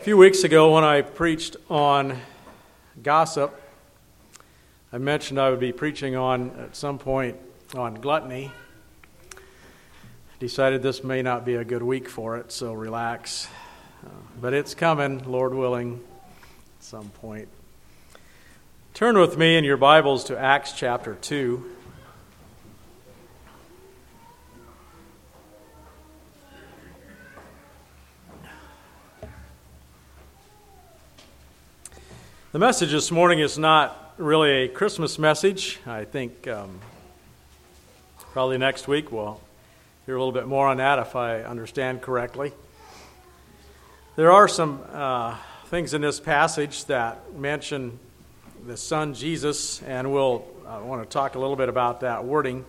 A few weeks ago, when I preached on gossip, I mentioned I would be preaching on, at some point, on gluttony. Decided this may not be a good week for it, so relax. Uh, but it's coming, Lord willing, at some point. Turn with me in your Bibles to Acts chapter 2. The message this morning is not really a Christmas message. I think um, probably next week we'll hear a little bit more on that if I understand correctly. There are some uh, things in this passage that mention the Son Jesus, and we'll want to talk a little bit about that wording.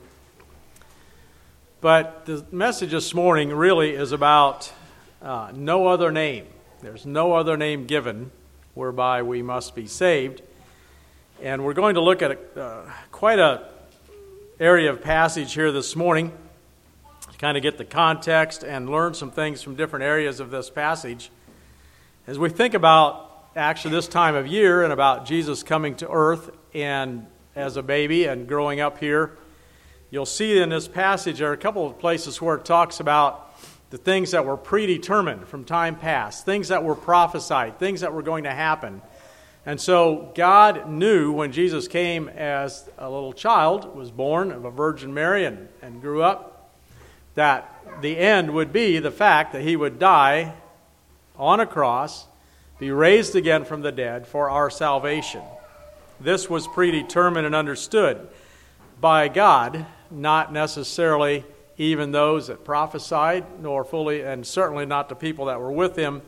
But the message this morning really is about uh, no other name. There's no other name given whereby we must be saved. And we're going to look at a, uh, quite a area of passage here this morning to kind of get the context and learn some things from different areas of this passage. As we think about actually this time of year and about Jesus coming to earth and as a baby and growing up here, you'll see in this passage there are a couple of places where it talks about the things that were predetermined from time past, things that were prophesied, things that were going to happen. And so God knew when Jesus came as a little child, was born of a Virgin Mary, and, and grew up, that the end would be the fact that he would die on a cross, be raised again from the dead for our salvation. This was predetermined and understood by God, not necessarily even those that prophesied, nor fully, and certainly not the people that were with him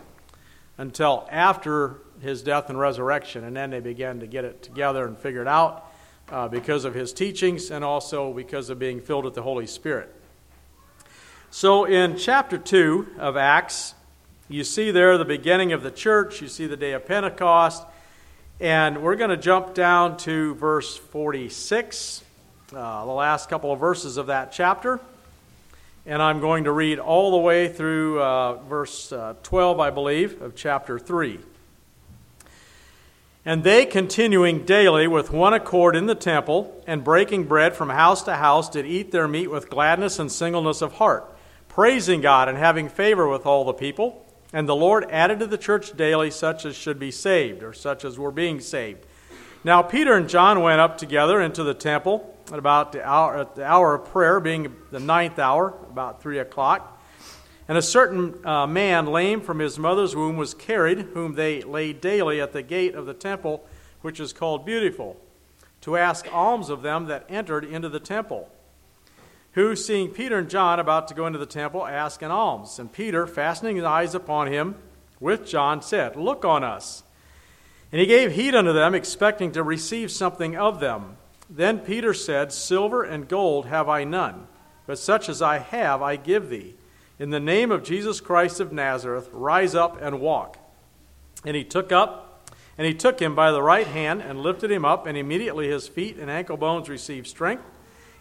until after his death and resurrection. And then they began to get it together and figure it out uh, because of his teachings and also because of being filled with the Holy Spirit. So in chapter 2 of Acts, you see there the beginning of the church, you see the day of Pentecost, and we're going to jump down to verse 46, uh, the last couple of verses of that chapter. And I'm going to read all the way through uh, verse uh, 12, I believe, of chapter 3. And they, continuing daily with one accord in the temple, and breaking bread from house to house, did eat their meat with gladness and singleness of heart, praising God and having favor with all the people. And the Lord added to the church daily such as should be saved, or such as were being saved. Now Peter and John went up together into the temple at about the hour, at the hour of prayer, being the ninth hour, about three o'clock. And a certain uh, man, lame from his mother's womb, was carried, whom they laid daily at the gate of the temple, which is called Beautiful, to ask alms of them that entered into the temple. Who, seeing Peter and John about to go into the temple, asked an alms. And Peter, fastening his eyes upon him with John, said, Look on us. And he gave heed unto them, expecting to receive something of them. Then Peter said, Silver and gold have I none, but such as I have I give thee. In the name of Jesus Christ of Nazareth, rise up and walk. And he took up, and he took him by the right hand and lifted him up, and immediately his feet and ankle bones received strength.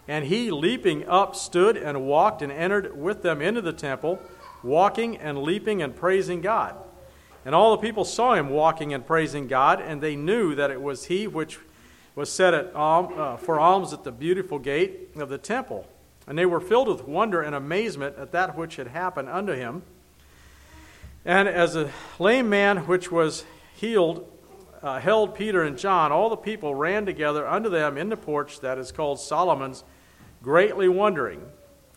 And he, leaping up, stood and walked and entered with them into the temple, walking and leaping and praising God. And all the people saw him walking and praising God, and they knew that it was he which was set at, uh, for alms at the beautiful gate of the temple. And they were filled with wonder and amazement at that which had happened unto him. And as a lame man which was healed uh, held Peter and John, all the people ran together unto them in the porch that is called Solomon's, greatly wondering.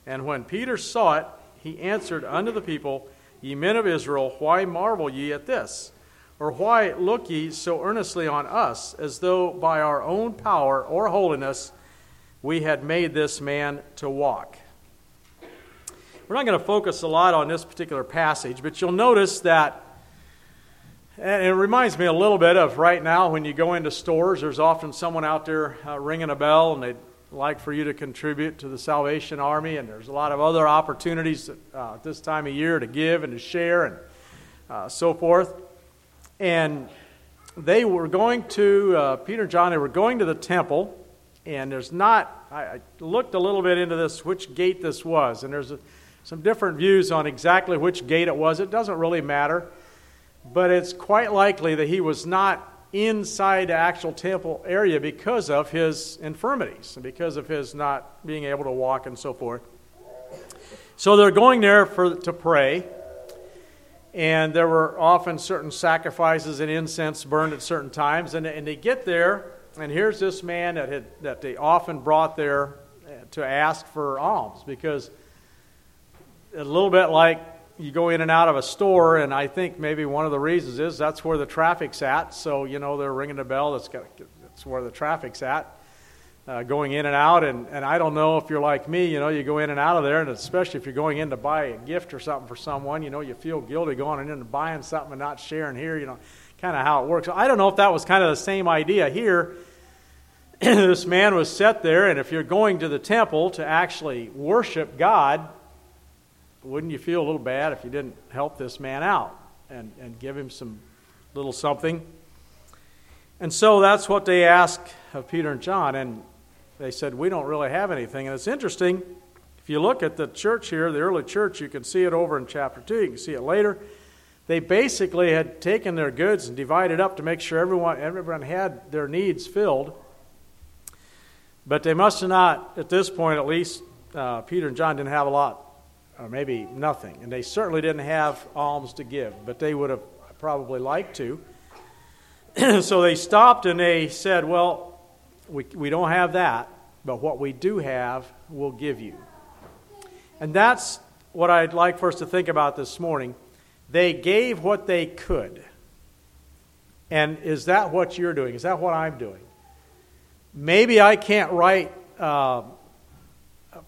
And when Peter saw it, he answered unto the people, Ye men of Israel, why marvel ye at this? Or why look ye so earnestly on us, as though by our own power or holiness we had made this man to walk? We're not going to focus a lot on this particular passage, but you'll notice that, and it reminds me a little bit of right now when you go into stores, there's often someone out there uh, ringing a bell and they'd like for you to contribute to the Salvation Army, and there's a lot of other opportunities uh, at this time of year to give and to share and uh, so forth. And they were going to, uh, Peter and John, they were going to the temple. And there's not, I, I looked a little bit into this, which gate this was. And there's a, some different views on exactly which gate it was. It doesn't really matter. but it's quite likely that he was not inside the actual temple area because of his infirmities and because of his not being able to walk and so forth. So they're going there for, to pray, and there were often certain sacrifices and incense burned at certain times. And, and they get there, and here's this man that, had, that they often brought there eh, to ask for alms because a little bit like you go in and out of a store, and I think maybe one of the reasons is that's where the traffic's at. So, you know, they're ringing the bell, that's, got, that's where the traffic's at. Uh, going in and out, and, and I don't know if you're like me, you know, you go in and out of there, and especially if you're going in to buy a gift or something for someone, you know, you feel guilty going in and buying something and not sharing here, you know, kind of how it works. I don't know if that was kind of the same idea here. this man was set there, and if you're going to the temple to actually worship God, wouldn't you feel a little bad if you didn't help this man out and, and give him some little something? And so that's what they ask of Peter and John, and they said, We don't really have anything. And it's interesting, if you look at the church here, the early church, you can see it over in chapter 2, you can see it later. They basically had taken their goods and divided up to make sure everyone, everyone had their needs filled. But they must have not, at this point at least, uh, Peter and John didn't have a lot or maybe nothing. And they certainly didn't have alms to give, but they would have probably liked to. so they stopped and they said, Well, we, we don't have that, but what we do have, we'll give you. And that's what I'd like for us to think about this morning. They gave what they could. And is that what you're doing? Is that what I'm doing? Maybe I can't write uh,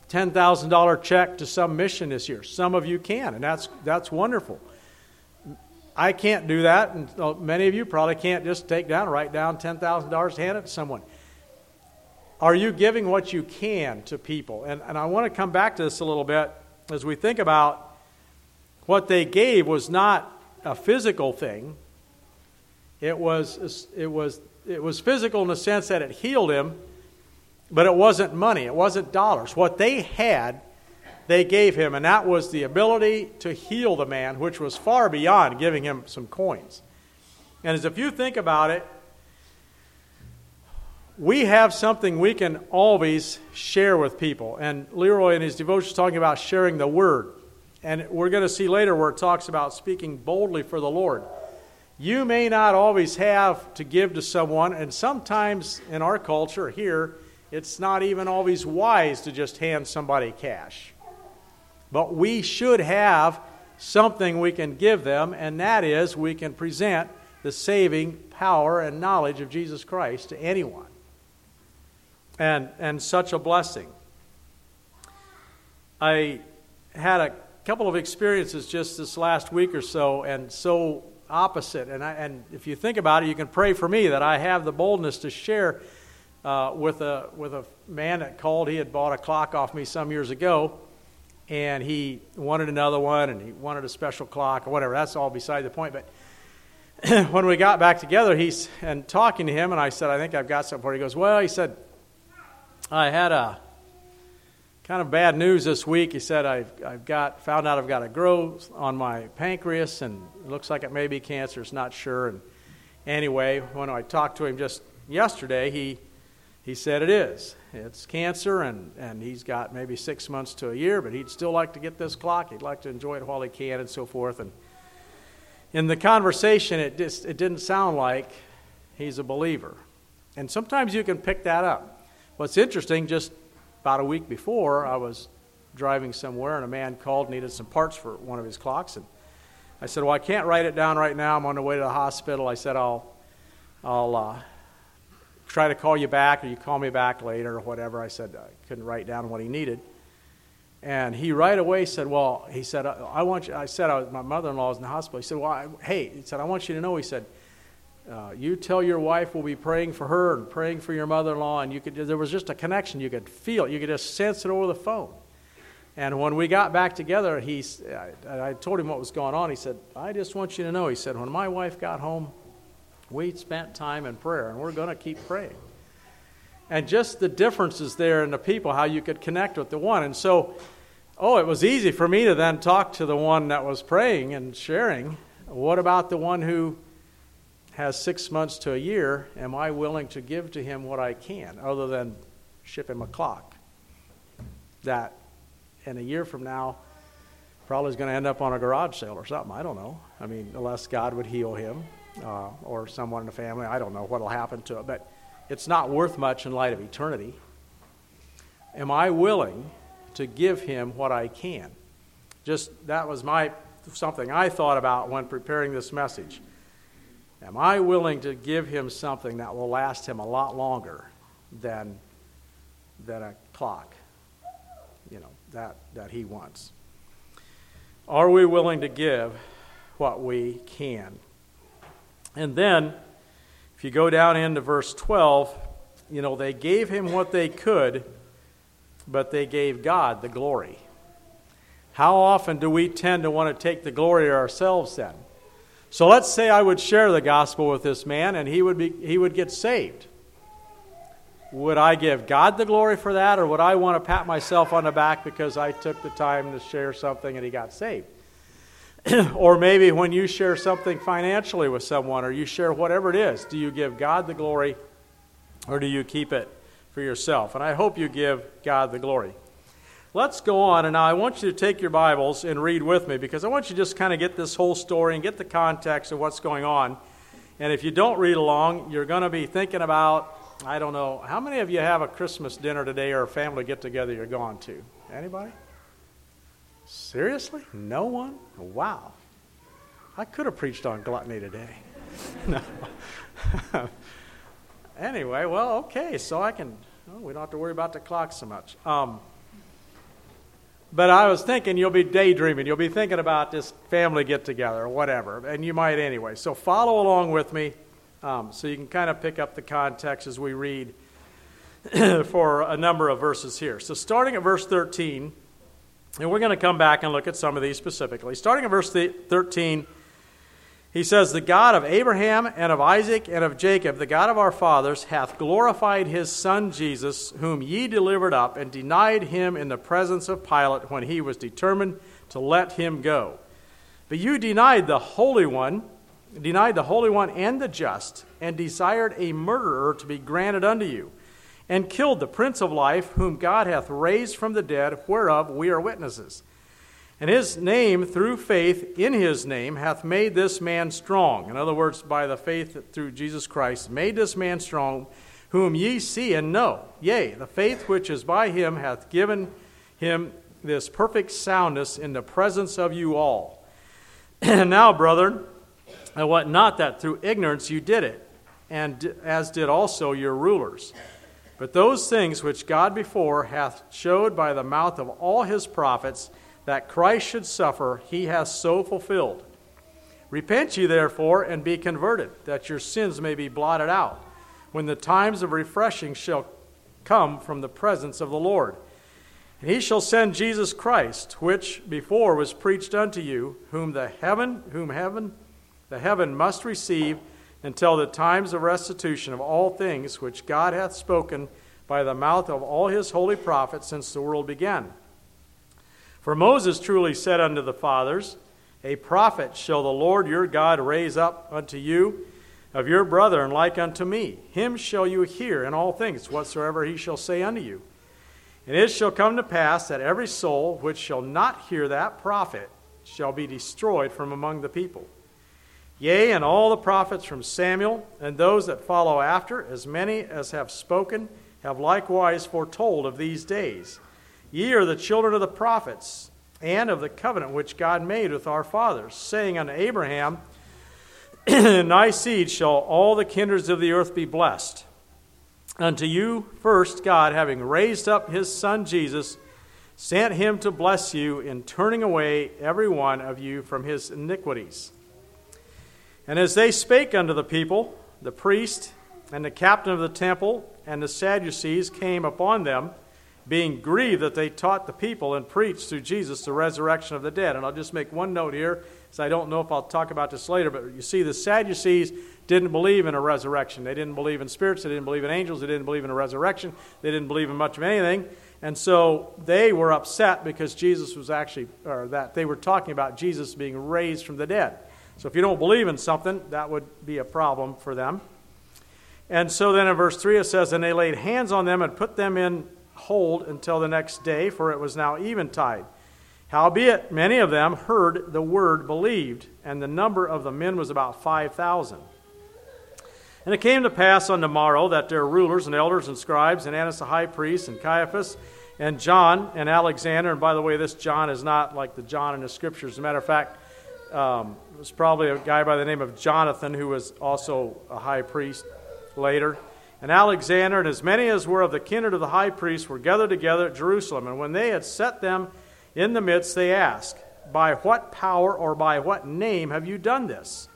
$10,000 check to some mission this year. Some of you can, and that's, that's wonderful. I can't do that, and many of you probably can't just take down, write down $10,000 to hand it to someone. Are you giving what you can to people? And, and I want to come back to this a little bit as we think about what they gave was not a physical thing. It was, it was, it was physical in the sense that it healed him, but it wasn't money, it wasn't dollars. What they had, they gave him, and that was the ability to heal the man, which was far beyond giving him some coins. And as if you think about it, we have something we can always share with people. And Leroy in his devotion is talking about sharing the word. And we're going to see later where it talks about speaking boldly for the Lord. You may not always have to give to someone, and sometimes in our culture here, it's not even always wise to just hand somebody cash. But we should have something we can give them, and that is we can present the saving power and knowledge of Jesus Christ to anyone. And, and such a blessing. I had a couple of experiences just this last week or so, and so opposite. And, I, and if you think about it, you can pray for me that I have the boldness to share uh, with, a, with a man that called. He had bought a clock off me some years ago, and he wanted another one, and he wanted a special clock or whatever. That's all beside the point. But when we got back together, he's and talking to him, and I said, "I think I've got something for you." He goes, "Well," he said, "I had a kind of bad news this week." He said, "I've I've got found out I've got a growth on my pancreas, and it looks like it may be cancer. It's not sure." And anyway, when I talked to him just yesterday, he he said it is. It's cancer, and, and he's got maybe six months to a year, but he'd still like to get this clock. He'd like to enjoy it while he can, and so forth. And in the conversation, it, just, it didn't sound like he's a believer. And sometimes you can pick that up. What's interesting, just about a week before, I was driving somewhere, and a man called, needed some parts for one of his clocks. And I said, Well, I can't write it down right now. I'm on the way to the hospital. I said, I'll, I'll, uh, try to call you back or you call me back later or whatever. I said I couldn't write down what he needed. And he right away said, Well, he said, I want you, I said, I was, my mother in law is in the hospital. He said, Well, I, hey, he said, I want you to know, he said, uh, you tell your wife we'll be praying for her and praying for your mother-in-law and you could there was just a connection. You could feel it. You could just sense it over the phone. And when we got back together he I, I told him what was going on. He said i just want you to know he said when my wife got home we spent time in prayer, and we're going to keep praying. And just the differences there in the people, how you could connect with the one. And so, oh, it was easy for me to then talk to the one that was praying and sharing. What about the one who has six months to a year? Am I willing to give to him what I can, other than ship him a clock? That in a year from now, probably is going to end up on a garage sale or something. I don't know. I mean, unless God would heal him uh, or someone in the family. I don't know what will happen to it, but it's not worth much in light of eternity. Am I willing to give him what I can? Just that was my something I thought about when preparing this message. Am I willing to give him something that will last him a lot longer than than a clock? You know, that that he wants. Are we willing to give what we can? And then, if you go down into verse 12, you know, they gave him what they could, but they gave God the glory. How often do we tend to want to take the glory ourselves then? So let's say I would share the gospel with this man and he would, be, he would get saved. Would I give God the glory for that, or would I want to pat myself on the back because I took the time to share something and he got saved? or maybe when you share something financially with someone, or you share whatever it is, do you give God the glory or do you keep it for yourself? And I hope you give God the glory. Let's go on, and now I want you to take your Bibles and read with me because I want you to just kind of get this whole story and get the context of what's going on. And if you don't read along, you're going to be thinking about I don't know. How many of you have a Christmas dinner today or a family get together you're going to? Anybody? Seriously? No one? Wow. I could have preached on gluttony today. no. anyway, well, okay, so I can, well, we don't have to worry about the clock so much. Um, but I was thinking you'll be daydreaming. You'll be thinking about this family get together or whatever, and you might anyway. So follow along with me um, so you can kind of pick up the context as we read for a number of verses here. So starting at verse 13, and we're going to come back and look at some of these specifically. Starting at verse 13, he says, The God of Abraham and of Isaac and of Jacob, the God of our fathers, hath glorified his Son Jesus, whom ye delivered up and denied him in the presence of Pilate when he was determined to let him go. But you denied the Holy One denied the Holy One and the just, and desired a murderer to be granted unto you, and killed the Prince of Life, whom God hath raised from the dead, whereof we are witnesses. And his name, through faith in his name, hath made this man strong. In other words, by the faith through Jesus Christ, made this man strong, whom ye see and know. Yea, the faith which is by him hath given him this perfect soundness in the presence of you all. And now, brethren, and what not that through ignorance you did it, and as did also your rulers. But those things which God before hath showed by the mouth of all his prophets that Christ should suffer, he has so fulfilled. Repent ye therefore and be converted, that your sins may be blotted out, when the times of refreshing shall come from the presence of the Lord. And he shall send Jesus Christ, which before was preached unto you, whom the heaven, whom heaven the heaven must receive until the times of restitution of all things which God hath spoken by the mouth of all his holy prophets since the world began. For Moses truly said unto the fathers, A prophet shall the Lord your God raise up unto you of your brethren like unto me. Him shall you hear in all things whatsoever he shall say unto you. And it shall come to pass that every soul which shall not hear that prophet shall be destroyed from among the people. Yea, and all the prophets from Samuel and those that follow after, as many as have spoken, have likewise foretold of these days. Ye are the children of the prophets, and of the covenant which God made with our fathers, saying unto Abraham, In thy seed shall all the kindreds of the earth be blessed. Unto you first, God, having raised up his Son Jesus, sent him to bless you in turning away every one of you from his iniquities. And as they spake unto the people, the priest and the captain of the temple and the Sadducees came upon them, being grieved that they taught the people and preached through Jesus the resurrection of the dead. And I'll just make one note here, because I don't know if I'll talk about this later, but you see, the Sadducees didn't believe in a resurrection. They didn't believe in spirits, they didn't believe in angels, they didn't believe in a resurrection, they didn't believe in much of anything. And so they were upset because Jesus was actually, or that they were talking about Jesus being raised from the dead. So if you don't believe in something, that would be a problem for them. And so then in verse 3 it says, And they laid hands on them and put them in hold until the next day, for it was now eventide. Howbeit, many of them heard the word, believed, and the number of the men was about 5,000. And it came to pass on the morrow that their rulers and elders and scribes, and Annas the high priest, and Caiaphas, and John, and Alexander, and by the way, this John is not like the John in the scriptures. As a matter of fact, um, it was probably a guy by the name of Jonathan who was also a high priest later. And Alexander and as many as were of the kindred of the high priest were gathered together at Jerusalem. And when they had set them in the midst, they asked, By what power or by what name have you done this?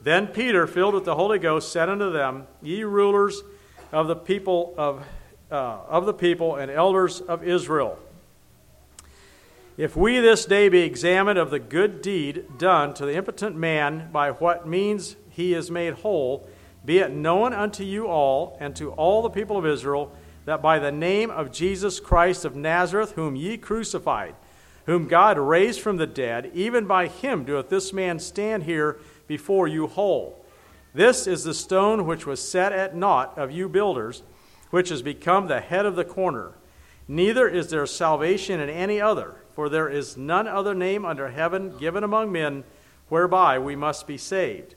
Then Peter, filled with the Holy Ghost, said unto them, Ye rulers of the people of, uh, of the people and elders of Israel, if we this day be examined of the good deed done to the impotent man by what means he is made whole, be it known unto you all and to all the people of Israel that by the name of Jesus Christ of Nazareth, whom ye crucified, whom God raised from the dead, even by him doeth this man stand here before you whole. This is the stone which was set at naught of you builders, which has become the head of the corner. Neither is there salvation in any other, for there is none other name under heaven given among men whereby we must be saved.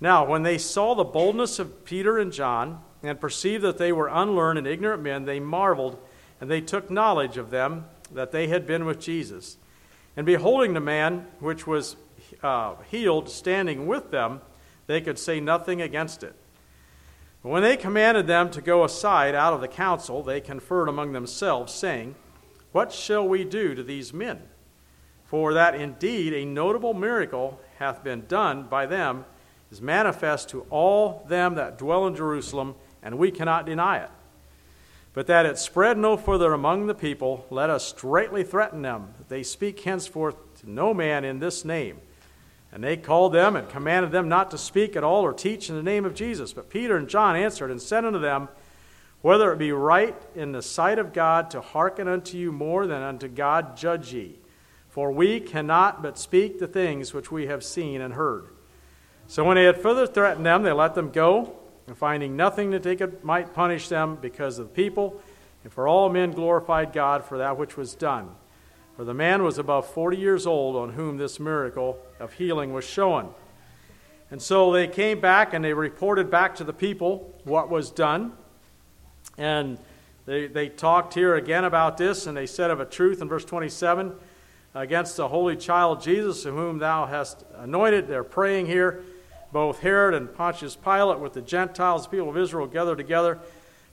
Now, when they saw the boldness of Peter and John, and perceived that they were unlearned and ignorant men, they marveled, and they took knowledge of them that they had been with Jesus. And beholding the man which was uh, healed standing with them, they could say nothing against it. But when they commanded them to go aside out of the council, they conferred among themselves, saying, What shall we do to these men? For that indeed a notable miracle hath been done by them is manifest to all them that dwell in Jerusalem, and we cannot deny it. But that it spread no further among the people, let us straightly threaten them that they speak henceforth to no man in this name. And they called them and commanded them not to speak at all or teach in the name of Jesus. But Peter and John answered and said unto them, Whether it be right in the sight of God to hearken unto you more than unto God, judge ye. For we cannot but speak the things which we have seen and heard. So when they had further threatened them, they let them go, and finding nothing that they could, might punish them because of the people, and for all men glorified God for that which was done. For the man was above forty years old on whom this miracle of healing was shown. And so they came back and they reported back to the people what was done. And they, they talked here again about this, and they said of a truth in verse 27 against the holy child Jesus, whom thou hast anointed. They're praying here both Herod and Pontius Pilate with the Gentiles, the people of Israel, gathered together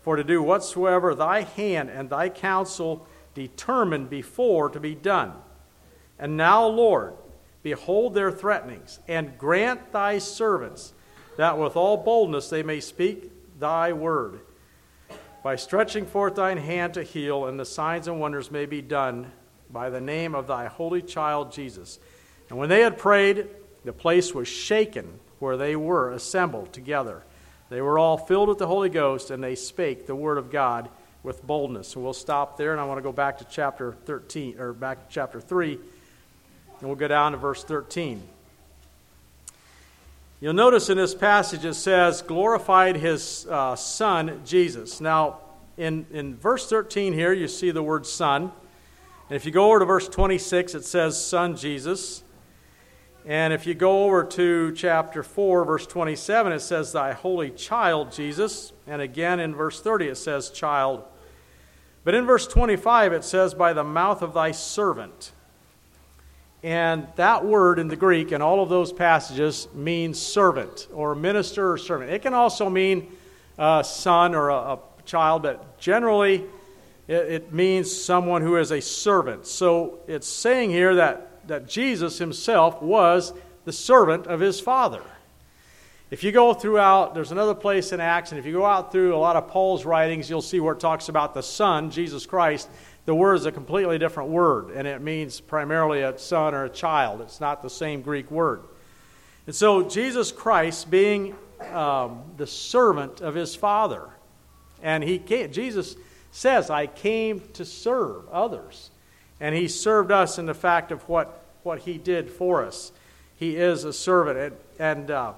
for to do whatsoever thy hand and thy counsel determined before to be done. And now, Lord, behold their threatenings, and grant thy servants that with all boldness they may speak thy word, by stretching forth thine hand to heal, and the signs and wonders may be done by the name of thy holy child Jesus. And when they had prayed, the place was shaken where they were assembled together. They were all filled with the Holy Ghost, and they spake the word of God with boldness. So we'll stop there, and I want to go back to chapter 13, or back to chapter 3, and we'll go down to verse 13. You'll notice in this passage it says, glorified his uh, son, Jesus. Now, in, in verse 13 here, you see the word son. And if you go over to verse 26, it says, Son Jesus. And if you go over to chapter 4, verse 27, it says, Thy holy child, Jesus. And again in verse 30, it says, Child. But in verse 25, it says, By the mouth of thy servant. And that word in the Greek, in all of those passages, means servant or minister or servant. It can also mean a son or a, child, but generally it means someone who is a servant. So it's saying here that that Jesus himself was the servant of his Father. If you go throughout, there's another place in Acts, and if you go out through a lot of Paul's writings, you'll see where it talks about the Son, Jesus Christ. The word is a completely different word, and it means primarily a son or a child. It's not the same Greek word. And so, Jesus Christ being um, the servant of his Father, and he came, Jesus says, I came to serve others. And he served us in the fact of what, what he did for us. he is a servant. And, and uh,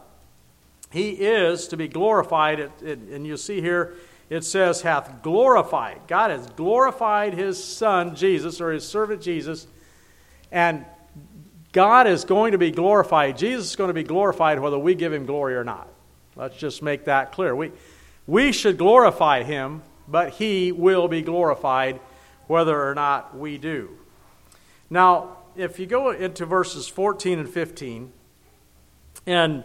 he is to be glorified. It, it, and you see here, it says, hath glorified. God has glorified his son, Jesus, or his servant, Jesus. And God is going to be glorified. Jesus is going to be glorified whether we give him glory or not. Let's just make that clear. We, we should glorify him, but he will be glorified whether or not we do. Now, if you go into verses 14 and 15, and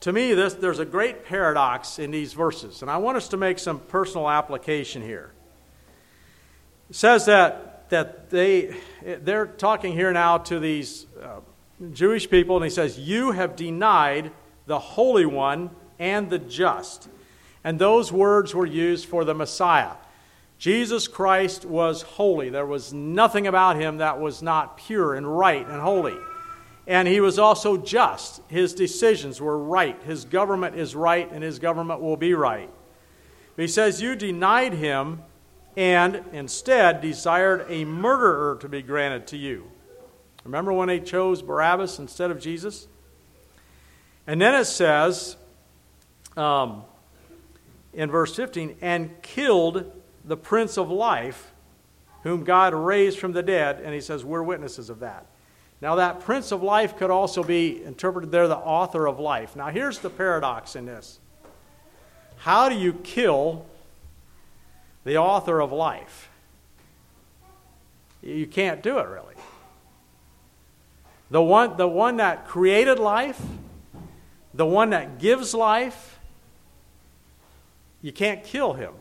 to me, this, there's a great paradox in these verses, and I want us to make some personal application here. It says that, that they, they're talking here now to these uh, Jewish people, and he says, You have denied the Holy One and the just. And those words were used for the Messiah. Jesus Christ was holy. There was nothing about him that was not pure and right and holy. And he was also just. His decisions were right. His government is right, and his government will be right. But he says, You denied him and instead desired a murderer to be granted to you. Remember when they chose Barabbas instead of Jesus? And then it says um, in verse 15, and killed the Prince of Life, whom God raised from the dead. And he says, We're witnesses of that. Now, that Prince of Life could also be interpreted there, the author of life. Now, here's the paradox in this How do you kill the author of life? You can't do it really. The one, the one that created life, the one that gives life, you can't kill him.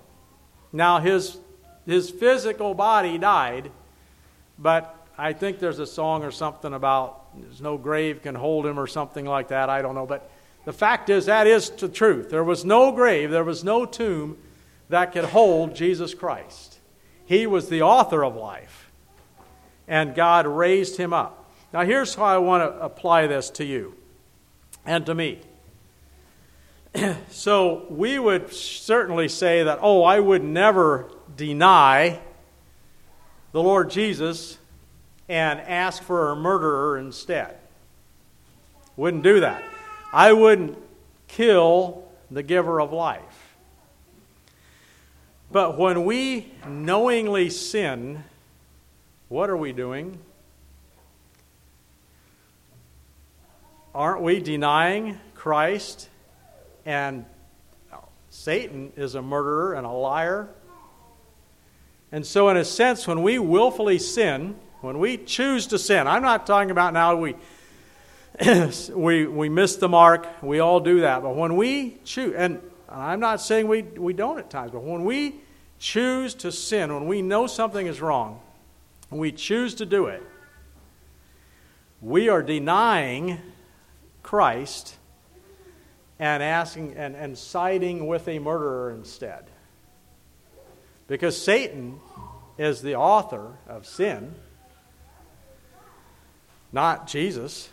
Now, his, his physical body died, but I think there's a song or something about there's no grave can hold him or something like that. I don't know. But the fact is, that is the truth. There was no grave, there was no tomb that could hold Jesus Christ. He was the author of life, and God raised him up. Now, here's how I want to apply this to you and to me. so, we would certainly say that, oh, I would never deny the Lord Jesus and ask for a murderer instead. Wouldn't do that. I wouldn't kill the giver of life. But when we knowingly sin, what are we doing? Aren't we denying Christ? And Satan is a murderer and a liar. And so, in a sense, when we willfully sin, when we choose to sin, I'm not talking about now we, we, we miss the mark, we all do that. But when we choose, and I'm not saying we, we don't at times, but when we choose to sin, when we know something is wrong, and we choose to do it, we are denying Christ and asking and, and siding with a murderer instead. Because Satan is the author of sin not Jesus.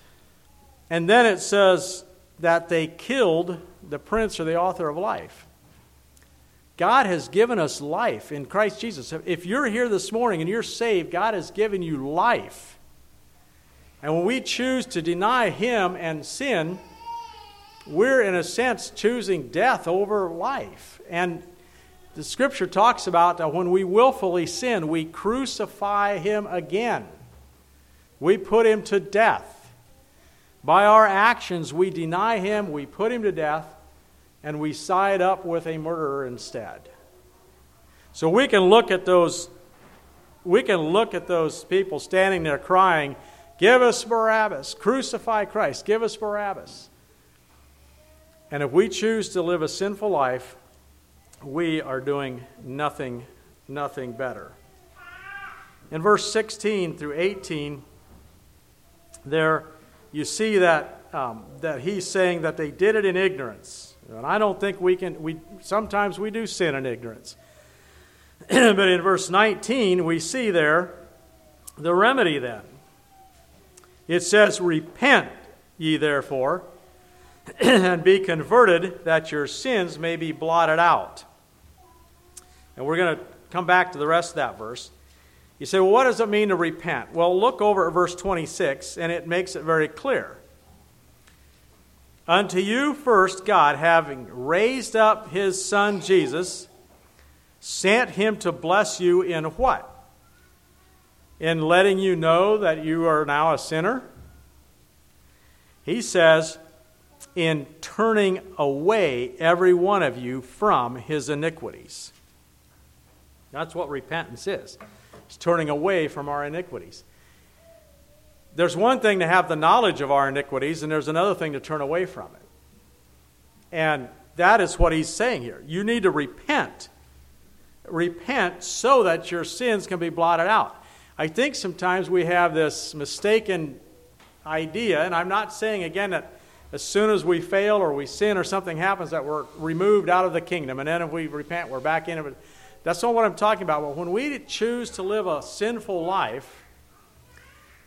And then it says that they killed the prince or the author of life. God has given us life in Christ Jesus. If you're here this morning and you're saved, God has given you life. And when we choose to deny Him and sin, we're in a sense choosing death over life. And the scripture talks about that when we willfully sin, we crucify Him again. We put him to death. By our actions, we deny him, we put him to death, and we side up with a murderer instead. So we can look at those we can look at those people standing there crying, Give us Barabbas, crucify Christ, give us Barabbas. And if we choose to live a sinful life, we are doing nothing, nothing better. In verse 16 through 18, there you see that, um, that he's saying that they did it in ignorance. And I don't think we can, we, sometimes we do sin in ignorance. but in verse 19, we see there the remedy then. It says, Repent ye therefore, and be converted, that your sins may be blotted out. And we're going to come back to the rest of that verse. You say, well, what does it mean to repent? Well, look over at verse 26, and it makes it very clear. Unto you first, God, having raised up his Son Jesus, sent him to bless you in what? In letting you know that you are now a sinner? He says, in turning away every one of you from his iniquities. That's what repentance is. It's turning away from our iniquities. There's one thing to have the knowledge of our iniquities, and there's another thing to turn away from it. And that is what he's saying here. You need to repent. Repent so that your sins can be blotted out. I think sometimes we have this mistaken idea, and I'm not saying again that as soon as we fail or we sin or something happens that we're removed out of the kingdom, and then if we repent, we're back in it. That's not what I'm talking about. But when we choose to live a sinful life,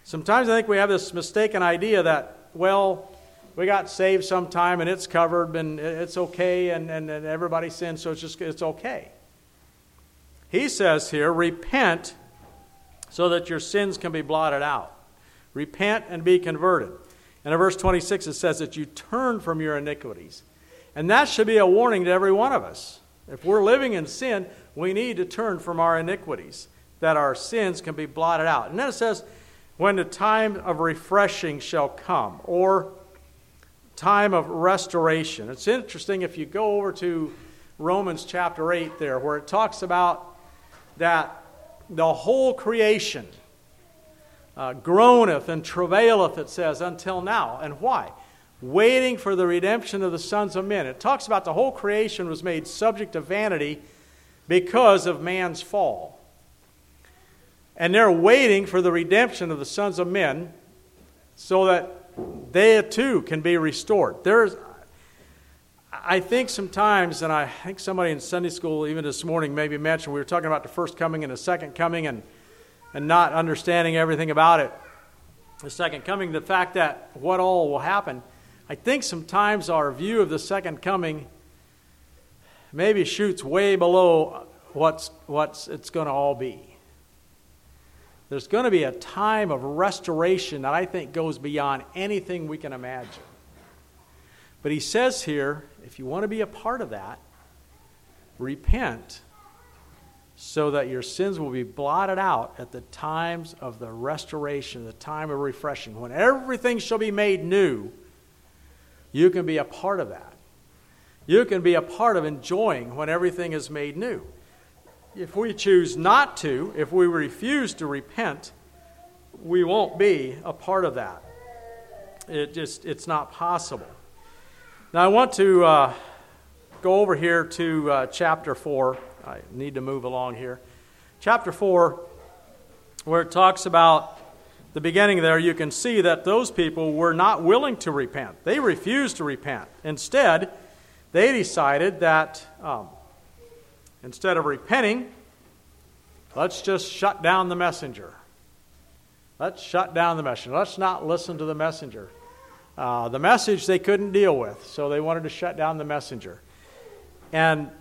sometimes I think we have this mistaken idea that, well, we got saved sometime and it's covered and it's okay and, and, and everybody sins, so it's just it's okay. He says here, repent so that your sins can be blotted out. Repent and be converted. And in verse 26, it says that you turn from your iniquities. And that should be a warning to every one of us. If we're living in sin, we need to turn from our iniquities, that our sins can be blotted out. And then it says, when the time of refreshing shall come, or time of restoration. It's interesting if you go over to Romans chapter 8 there, where it talks about that the whole creation uh, groaneth and travaileth, it says, until now. And why? Waiting for the redemption of the sons of men. It talks about the whole creation was made subject to vanity because of man's fall. And they're waiting for the redemption of the sons of men so that they too can be restored. There's, I think sometimes, and I think somebody in Sunday school, even this morning, maybe mentioned we were talking about the first coming and the second coming, and and not understanding everything about it. The second coming, the fact that what all will happen, I think sometimes our view of the second coming maybe shoots way below what's, what's it's going to all be. There's going to be a time of restoration that I think goes beyond anything we can imagine. But he says here if you want to be a part of that, repent so that your sins will be blotted out at the times of the restoration, the time of refreshing. When everything shall be made new, you can be a part of that. You can be a part of enjoying when everything is made new. If we choose not to, if we refuse to repent, we won't be a part of that. It just it's not possible. Now I want to uh, go over here to uh, chapter four. I need to move along here. Chapter 4, where it talks about the beginning there, you can see that those people were not willing to repent. They refused to repent. Instead, they decided that um, instead of repenting, let's just shut down the messenger. Let's shut down the messenger. Let's not listen to the messenger. Uh, the message they couldn't deal with, so they wanted to shut down the messenger. And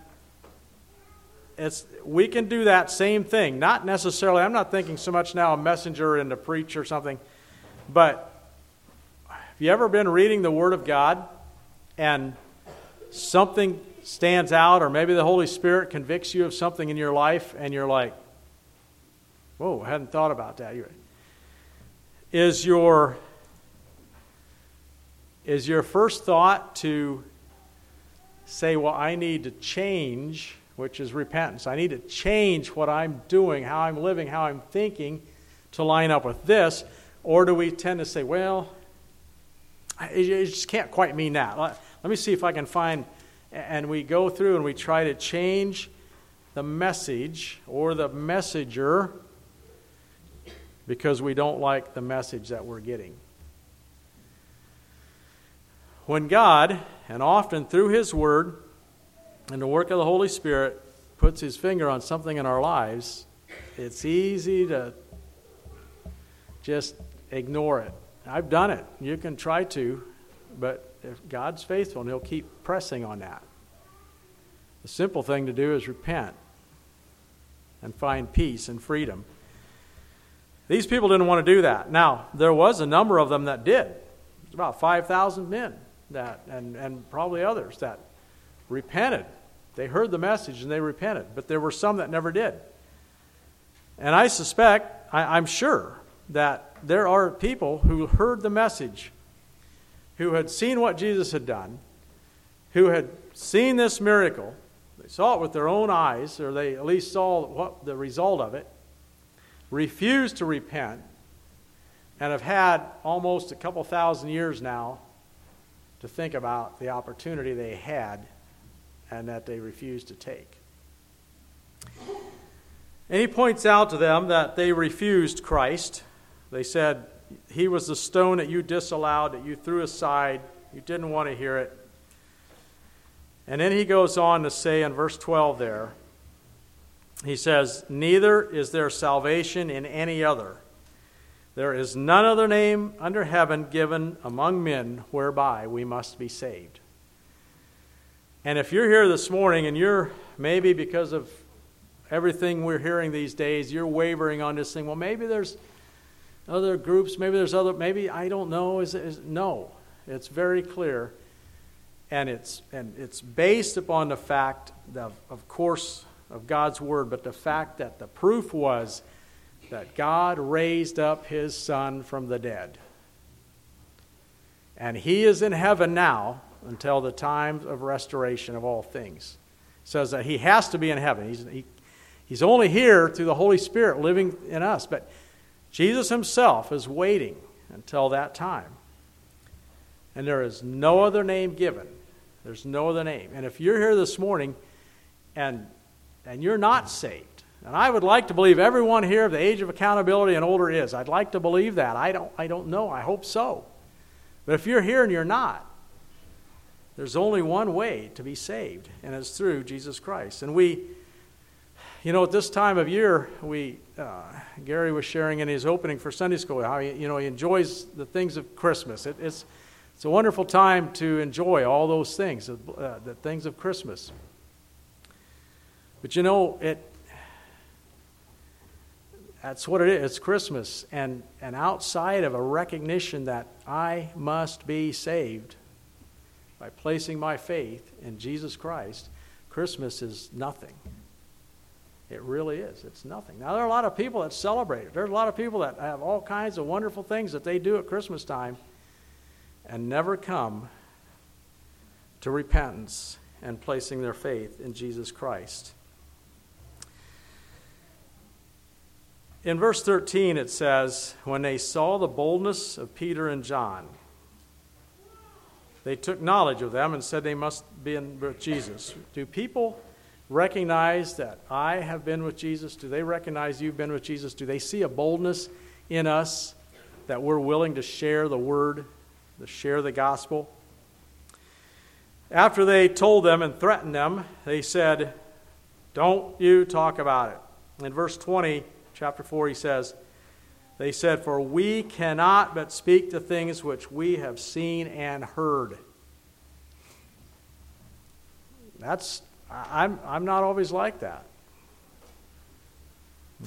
it's, we can do that same thing. Not necessarily, I'm not thinking so much now a messenger and a preach or something, but have you ever been reading the Word of God and something stands out, or maybe the Holy Spirit convicts you of something in your life, and you're like, whoa, I hadn't thought about that. Is your, is your first thought to say, well, I need to change? Which is repentance. I need to change what I'm doing, how I'm living, how I'm thinking to line up with this. Or do we tend to say, well, it just can't quite mean that. Let, me see if I can find. And we go through and we try to change the message or the messenger because we don't like the message that we're getting. When God, and often through His Word, and the work of the Holy Spirit puts his finger on something in our lives, it's easy to just ignore it. I've done it. You can try to, but if God's faithful, and he'll keep pressing on that. The simple thing to do is repent and find peace and freedom. These people didn't want to do that. Now, there was a number of them that did. It's about 5,000 men that, and, and probably others that repented. They heard the message and they repented, but there were some that never did. And I suspect, I, I'm sure, that there are people who heard the message, who had seen what Jesus had done, who had seen this miracle. They saw it with their own eyes, or they at least saw what the result of it, refused to repent, and have had almost a couple thousand years now to think about the opportunity they had and that they refused to take. And he points out to them that they refused Christ. They said, He was the stone that you disallowed, that you threw aside. You didn't want to hear it. And then he goes on to say in verse 12 there, he says, Neither is there salvation in any other. There is none other name under heaven given among men whereby we must be saved. And if you're here this morning and you're maybe because of everything we're hearing these days, you're wavering on this thing, well, maybe there's other groups, maybe there's other, maybe I don't know. Is, is no, it's very clear, and it's and it's based upon the fact, of, of course, of God's word, but the fact that the proof was that God raised up His Son from the dead, and He is in heaven now until the time of restoration of all things. It says that He has to be in heaven. He's, he, he's only here through the Holy Spirit living in us, but Jesus himself is waiting until that time. And there is no other name given. There's no other name. And if you're here this morning and, and you're not saved, and I would like to believe everyone here of the age of accountability and older is. I'd like to believe that. I don't, I don't know. I hope so. But if you're here and you're not, there's only one way to be saved, and it's through Jesus Christ. And we, you know, at this time of year, we uh, Gary was sharing in his opening for Sunday school how he, you know, he enjoys the things of Christmas. It, it's it's a wonderful time to enjoy all those things, uh, the things of Christmas. But you know, it that's what it is. It's Christmas, and and outside of a recognition that I must be saved by placing my faith in Jesus Christ, Christmas is nothing. It really is. It's nothing. Now, there are a lot of people that celebrate it. There's a lot of people that have all kinds of wonderful things that they do at Christmas time and never come to repentance and placing their faith in Jesus Christ. In verse 13, it says, When they saw the boldness of Peter and John, they took knowledge of them and said they must be in with Jesus. Do people recognize that I have been with Jesus? Do they recognize you've been with Jesus? Do they see a boldness in us that we're willing to share the word, to share the gospel? After they told them and threatened them, they said, Don't you talk about it. In verse 20, chapter 4, he says, They said, For we cannot but speak the things which we have seen and heard. That's I'm, I'm not always like that.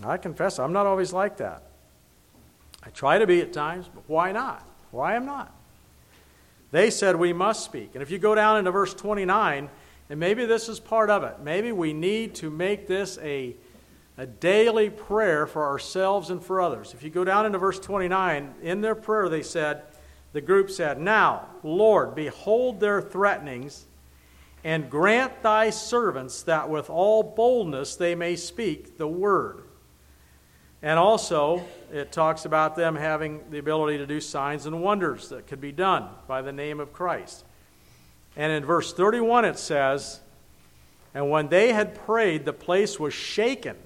I confess, I'm not always like that. I try to be at times, but why not? Why am not? They said we must speak. And if you go down into verse 29, and maybe this is part of it, maybe we need to make this a, a daily prayer for ourselves and for others. If you go down into verse 29, in their prayer they said, the group said, Now, Lord, behold their threatenings and grant thy servants that with all boldness they may speak the word. And also, it talks about them having the ability to do signs and wonders that could be done by the name of Christ. And in verse 31, it says, And when they had prayed, the place was shaken.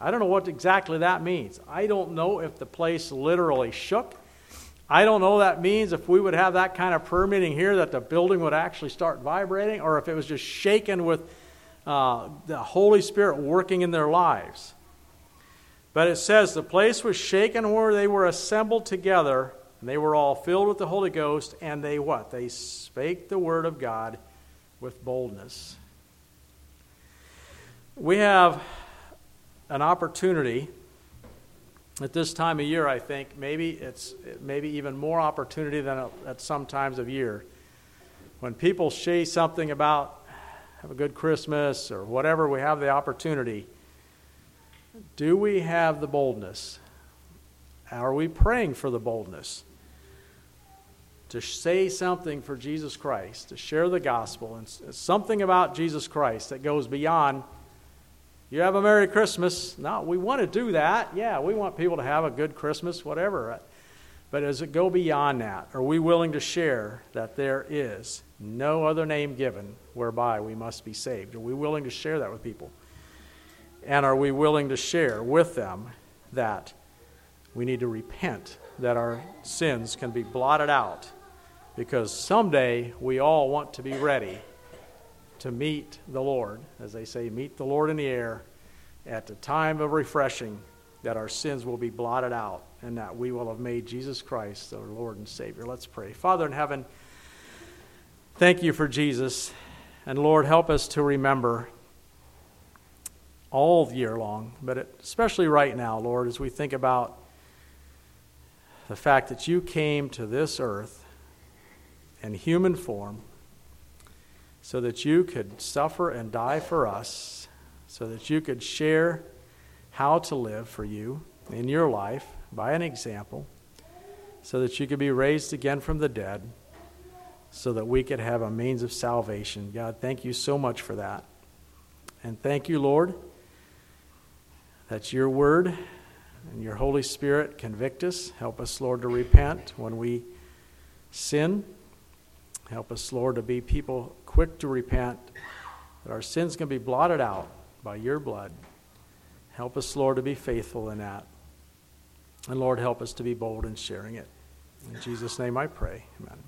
I don't know what exactly that means. I don't know if the place literally shook I don't know that means if we would have that kind of prayer meeting here that the building would actually start vibrating or if it was just shaken with uh, the Holy Spirit working in their lives. But it says the place was shaken where they were assembled together and they were all filled with the Holy Ghost and they what? They spake the word of God with boldness. We have an opportunity at this time of year, I think maybe it's maybe even more opportunity than at some times of year. When people say something about have a good Christmas or whatever, we have the opportunity. Do we have the boldness? Are we praying for the boldness to say something for Jesus Christ, to share the gospel, and something about Jesus Christ that goes beyond? You have a Merry Christmas. No, we want to do that. Yeah, we want people to have a good Christmas, whatever. But does it go beyond that? Are we willing to share that there is no other name given whereby we must be saved? Are we willing to share that with people? And are we willing to share with them that we need to repent, that our sins can be blotted out? Because someday we all want to be ready to meet the Lord, as they say, meet the Lord in the air at the time of refreshing, that our sins will be blotted out and that we will have made Jesus Christ our Lord and Savior. Let's pray. Father in heaven, thank you for Jesus. And Lord, help us to remember all year long, but especially right now, Lord, as we think about the fact that you came to this earth in human form so that you could suffer and die for us, so that you could share how to live for you in your life by an example, so that you could be raised again from the dead, so that we could have a means of salvation. God, thank you so much for that. And thank you, Lord, that your word and your Holy Spirit convict us. Help us, Lord, to repent when we sin. Help us, Lord, to be people quick to repent, that our sins can be blotted out by your blood. Help us, Lord, to be faithful in that. And Lord, help us to be bold in sharing it. In Jesus' name I pray. Amen.